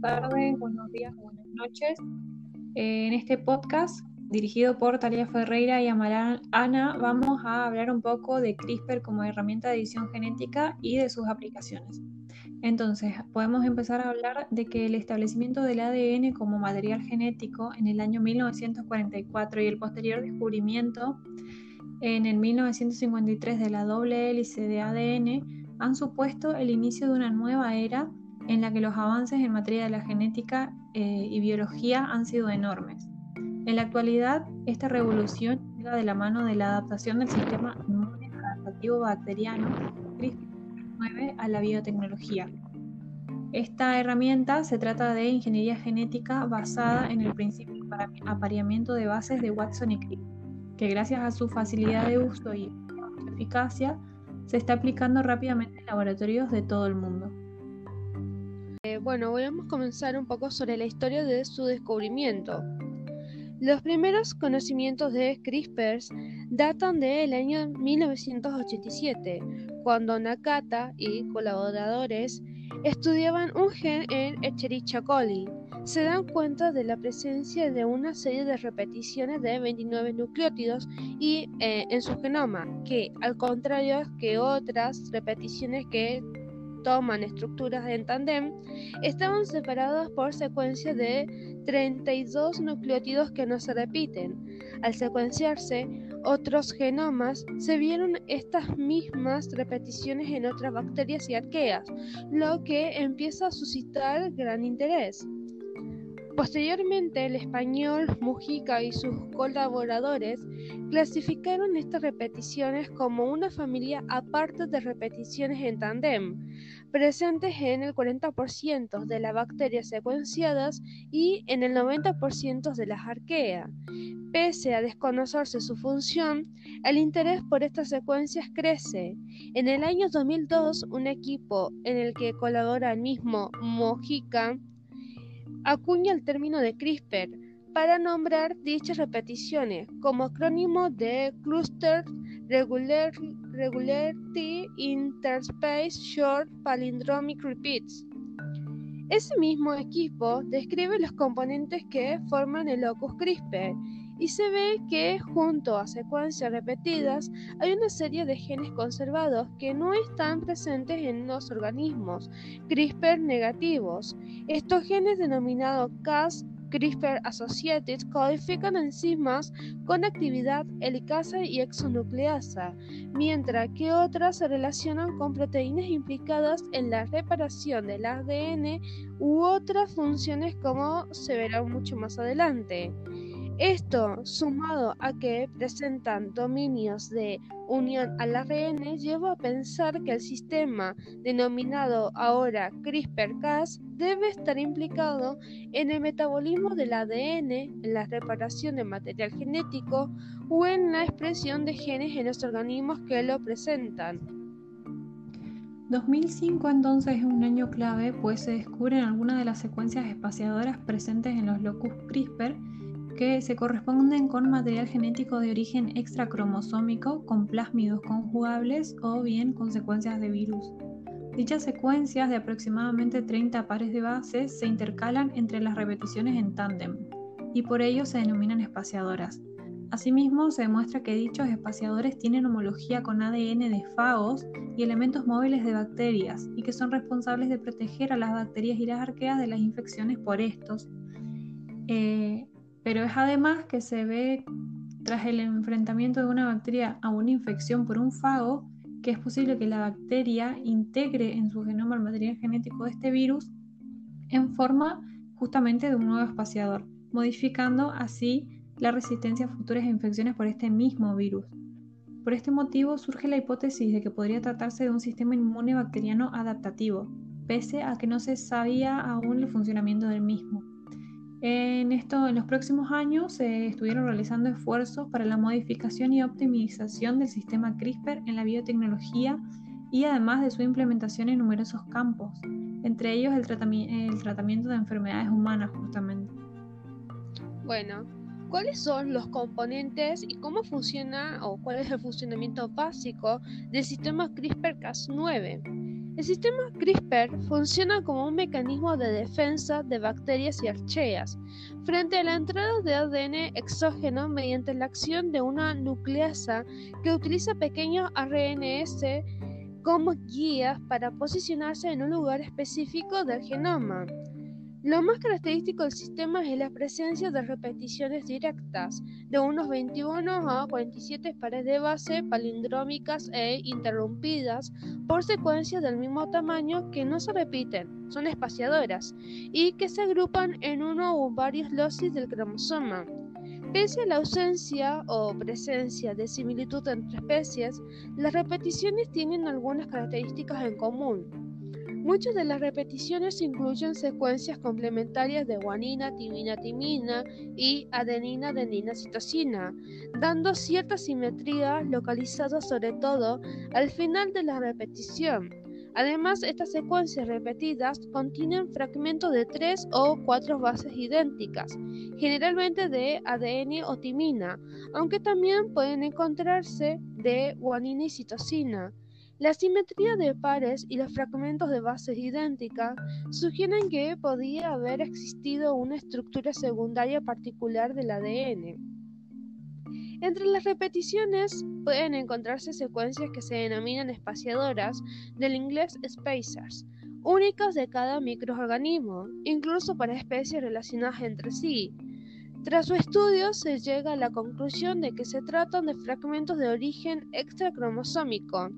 tardes, buenos días buenas noches. Eh, en este podcast, dirigido por Talia Ferreira y Amaral Ana, vamos a hablar un poco de CRISPR como herramienta de edición genética y de sus aplicaciones. Entonces, podemos empezar a hablar de que el establecimiento del ADN como material genético en el año 1944 y el posterior descubrimiento en el 1953 de la doble hélice de ADN han supuesto el inicio de una nueva era en la que los avances en materia de la genética eh, y biología han sido enormes. En la actualidad, esta revolución llega de la mano de la adaptación del sistema adaptativo bacteriano CRISPR-9 a la biotecnología. Esta herramienta se trata de ingeniería genética basada en el principio de apareamiento de bases de Watson y Crick, que gracias a su facilidad de uso y eficacia se está aplicando rápidamente en laboratorios de todo el mundo. Eh, bueno, voy a comenzar un poco sobre la historia de su descubrimiento. Los primeros conocimientos de CRISPR datan del año 1987, cuando Nakata y colaboradores estudiaban un gen en Echerichia coli. Se dan cuenta de la presencia de una serie de repeticiones de 29 nucleótidos y, eh, en su genoma, que al contrario que otras repeticiones que toman estructuras en tandem, estaban separadas por secuencias de 32 nucleótidos que no se repiten. Al secuenciarse otros genomas, se vieron estas mismas repeticiones en otras bacterias y arqueas, lo que empieza a suscitar gran interés. Posteriormente, el español Mujica y sus colaboradores clasificaron estas repeticiones como una familia aparte de repeticiones en tandem, presentes en el 40% de las bacterias secuenciadas y en el 90% de las arqueas. Pese a desconocerse su función, el interés por estas secuencias crece. En el año 2002, un equipo en el que colabora el mismo Mojica acuña el término de CRISPR para nombrar dichas repeticiones como acrónimo de Cluster Regularity Interspace Short Palindromic Repeats. Ese mismo equipo describe los componentes que forman el locus CRISPR y se ve que junto a secuencias repetidas hay una serie de genes conservados que no están presentes en los organismos CRISPR negativos. Estos genes denominados Cas CRISPR Associated codifican enzimas con actividad helicasa y exonucleasa, mientras que otras se relacionan con proteínas implicadas en la reparación del ADN u otras funciones como se verá mucho más adelante. Esto, sumado a que presentan dominios de unión al ARN, lleva a pensar que el sistema, denominado ahora CRISPR-Cas, debe estar implicado en el metabolismo del ADN, en la reparación de material genético o en la expresión de genes en los organismos que lo presentan. 2005 entonces es un año clave, pues se descubren algunas de las secuencias espaciadoras presentes en los locus CRISPR que se corresponden con material genético de origen extracromosómico con plásmidos conjugables o bien con secuencias de virus. Dichas secuencias de aproximadamente 30 pares de bases se intercalan entre las repeticiones en tándem y por ello se denominan espaciadoras. Asimismo, se demuestra que dichos espaciadores tienen homología con ADN de fagos y elementos móviles de bacterias y que son responsables de proteger a las bacterias y las arqueas de las infecciones por estos. Eh, pero es además que se ve tras el enfrentamiento de una bacteria a una infección por un fago que es posible que la bacteria integre en su genoma el material genético de este virus en forma justamente de un nuevo espaciador, modificando así la resistencia a futuras infecciones por este mismo virus. Por este motivo surge la hipótesis de que podría tratarse de un sistema inmune bacteriano adaptativo, pese a que no se sabía aún el funcionamiento del mismo. En, esto, en los próximos años se estuvieron realizando esfuerzos para la modificación y optimización del sistema CRISPR en la biotecnología y además de su implementación en numerosos campos, entre ellos el, el tratamiento de enfermedades humanas justamente. Bueno, ¿cuáles son los componentes y cómo funciona o cuál es el funcionamiento básico del sistema CRISPR-Cas9? El sistema CRISPR funciona como un mecanismo de defensa de bacterias y archeas frente a la entrada de ADN exógeno mediante la acción de una nucleasa que utiliza pequeños RNS como guías para posicionarse en un lugar específico del genoma. Lo más característico del sistema es la presencia de repeticiones directas de unos 21 a 47 pares de base palindrómicas e interrumpidas por secuencias del mismo tamaño que no se repiten, son espaciadoras, y que se agrupan en uno o varios losis del cromosoma. Pese a la ausencia o presencia de similitud entre especies, las repeticiones tienen algunas características en común. Muchas de las repeticiones incluyen secuencias complementarias de guanina, timina, timina y adenina, adenina, citosina, dando cierta simetría localizada sobre todo al final de la repetición. Además, estas secuencias repetidas contienen fragmentos de tres o cuatro bases idénticas, generalmente de ADN o timina, aunque también pueden encontrarse de guanina y citosina. La simetría de pares y los fragmentos de bases idénticas sugieren que podía haber existido una estructura secundaria particular del ADN. Entre las repeticiones pueden encontrarse secuencias que se denominan espaciadoras, del inglés spacers, únicas de cada microorganismo, incluso para especies relacionadas entre sí. Tras su estudio se llega a la conclusión de que se tratan de fragmentos de origen extracromosómico,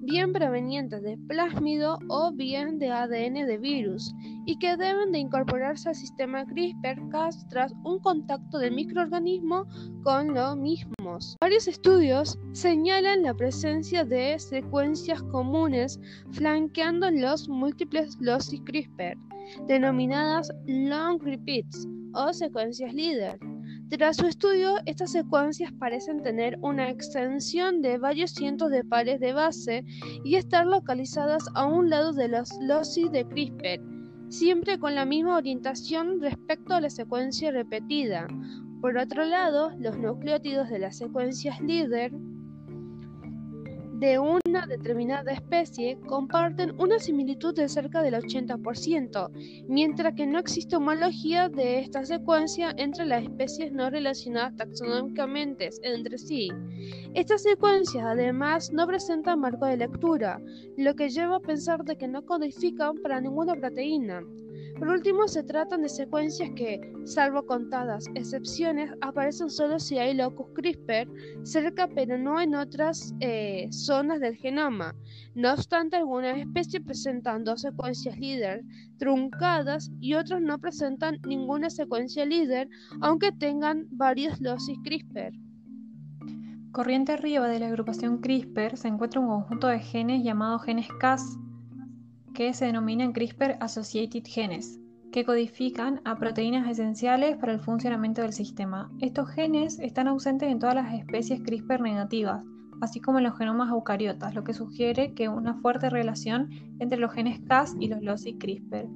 bien provenientes de plásmido o bien de ADN de virus, y que deben de incorporarse al sistema CRISPR-Cas tras un contacto del microorganismo con los mismos. Varios estudios señalan la presencia de secuencias comunes flanqueando los múltiples losis CRISPR, denominadas long repeats o secuencias líder. Tras su estudio, estas secuencias parecen tener una extensión de varios cientos de pares de base y estar localizadas a un lado de los losis de CRISPR, siempre con la misma orientación respecto a la secuencia repetida. Por otro lado, los nucleótidos de las secuencias líder de una determinada especie comparten una similitud de cerca del 80%, mientras que no existe homología de esta secuencia entre las especies no relacionadas taxonómicamente entre sí. Estas secuencias además no presentan marco de lectura, lo que lleva a pensar de que no codifican para ninguna proteína. Por último, se tratan de secuencias que, salvo contadas excepciones, aparecen solo si hay locus CRISPR cerca pero no en otras eh, zonas del genoma. No obstante, algunas especies presentan dos secuencias líder truncadas y otras no presentan ninguna secuencia líder, aunque tengan varios losis CRISPR. Corriente arriba de la agrupación CRISPR se encuentra un conjunto de genes llamados genes Cas que se denominan CRISPR-associated genes, que codifican a proteínas esenciales para el funcionamiento del sistema. Estos genes están ausentes en todas las especies CRISPR negativas, así como en los genomas eucariotas, lo que sugiere que una fuerte relación entre los genes Cas y los loci CRISPR.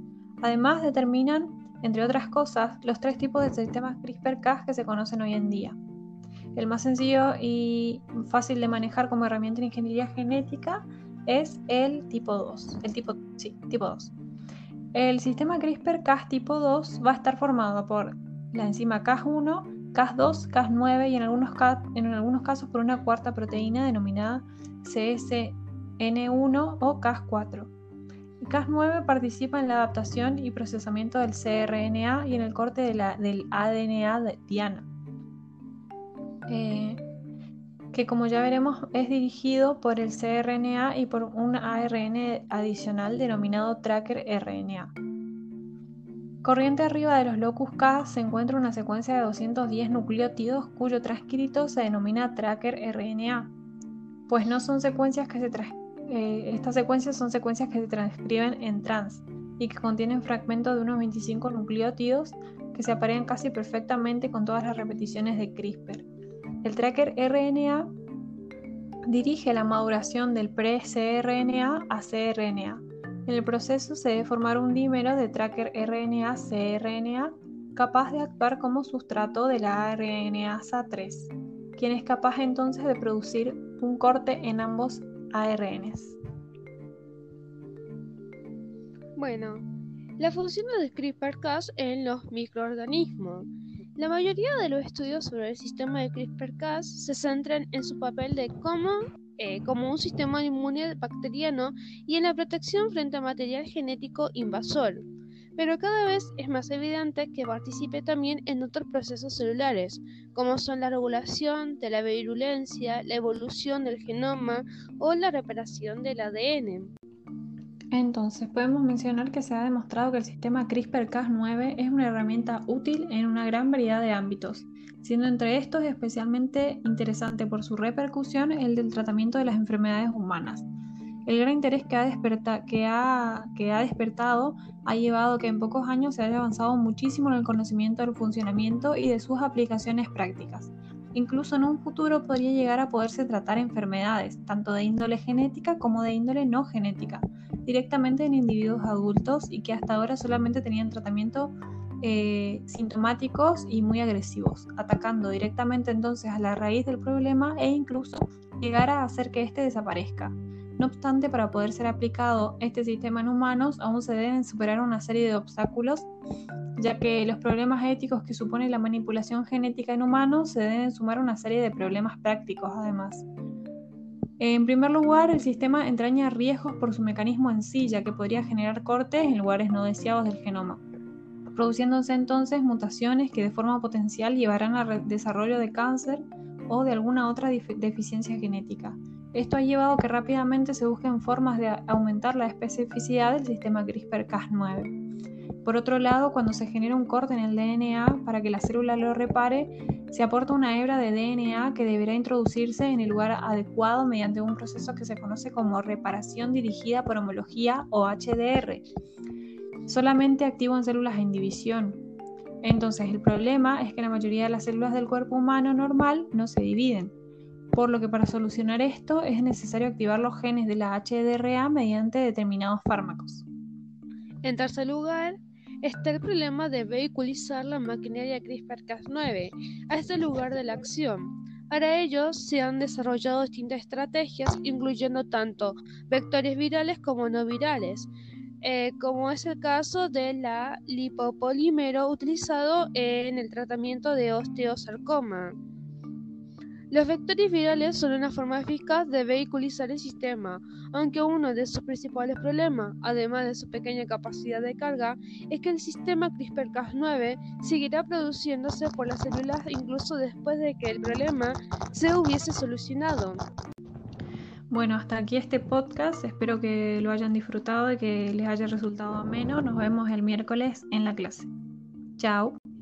Además, determinan, entre otras cosas, los tres tipos de sistemas CRISPR-Cas que se conocen hoy en día. El más sencillo y fácil de manejar como herramienta de ingeniería genética es el tipo 2. El tipo, sí, tipo 2. El sistema CRISPR-Cas tipo 2 va a estar formado por la enzima Cas1, Cas2, Cas9 y en algunos, en algunos casos por una cuarta proteína denominada CSN1 o Cas4. Cas9 participa en la adaptación y procesamiento del cRNA y en el corte de la, del ADNA de Diana. Eh, que como ya veremos es dirigido por el cRNA y por un ARN adicional denominado tracker RNA. Corriente arriba de los locus K se encuentra una secuencia de 210 nucleótidos cuyo transcrito se denomina tracker RNA, pues no son secuencias que se eh, estas secuencias son secuencias que se transcriben en trans y que contienen fragmentos de unos 25 nucleótidos que se aparean casi perfectamente con todas las repeticiones de CRISPR. El tracker RNA dirige la maduración del pre-cRNA a cRNA. En el proceso se debe formar un dímero de tracker RNA-cRNA capaz de actuar como sustrato de la RNasa 3, quien es capaz entonces de producir un corte en ambos ARNs. Bueno, la función de CRISPR-Cas en los microorganismos. La mayoría de los estudios sobre el sistema de CRISPR-Cas se centran en su papel de cómo, eh, como un sistema inmune bacteriano y en la protección frente a material genético invasor pero cada vez es más evidente que participe también en otros procesos celulares, como son la regulación de la virulencia, la evolución del genoma o la reparación del ADN. Entonces, podemos mencionar que se ha demostrado que el sistema CRISPR-Cas9 es una herramienta útil en una gran variedad de ámbitos, siendo entre estos especialmente interesante por su repercusión el del tratamiento de las enfermedades humanas. El gran interés que ha, que, ha, despertado ha llevado a que en pocos años se haya avanzado muchísimo en el conocimiento del funcionamiento y de sus aplicaciones prácticas. Incluso en un futuro podría llegar a poderse tratar enfermedades, tanto de índole genética como de índole no genética, directamente en individuos adultos y que hasta ahora solamente tenían tratamiento eh, sintomáticos y muy agresivos, atacando directamente entonces a la raíz del problema e incluso llegar a hacer que éste desaparezca. No obstante, para poder ser aplicado este sistema en humanos, aún se deben superar una serie de obstáculos, ya que los problemas éticos que supone la manipulación genética en humanos se deben sumar a una serie de problemas prácticos además. En primer lugar, el sistema entraña riesgos por su mecanismo en sí, que podría generar cortes en lugares no deseados del genoma, produciéndose entonces mutaciones que de forma potencial llevarán al desarrollo de cáncer o de alguna otra deficiencia genética. Esto ha llevado a que rápidamente se busquen formas de aumentar la especificidad del sistema CRISPR-Cas9. Por otro lado, cuando se genera un corte en el DNA para que la célula lo repare, se aporta una hebra de DNA que deberá introducirse en el lugar adecuado mediante un proceso que se conoce como reparación dirigida por homología o HDR, solamente activo en células en división. Entonces, el problema es que la mayoría de las células del cuerpo humano normal no se dividen por lo que para solucionar esto es necesario activar los genes de la HDRA mediante determinados fármacos. En tercer lugar, está el problema de vehiculizar la maquinaria CRISPR-Cas9 a este lugar de la acción. Para ello se han desarrollado distintas estrategias, incluyendo tanto vectores virales como no virales, eh, como es el caso de la lipopolímero utilizado en el tratamiento de osteosarcoma. Los vectores virales son una forma eficaz de vehiculizar el sistema, aunque uno de sus principales problemas, además de su pequeña capacidad de carga, es que el sistema CRISPR-Cas9 seguirá produciéndose por las células incluso después de que el problema se hubiese solucionado. Bueno, hasta aquí este podcast. Espero que lo hayan disfrutado y que les haya resultado ameno. Nos vemos el miércoles en la clase. Chao.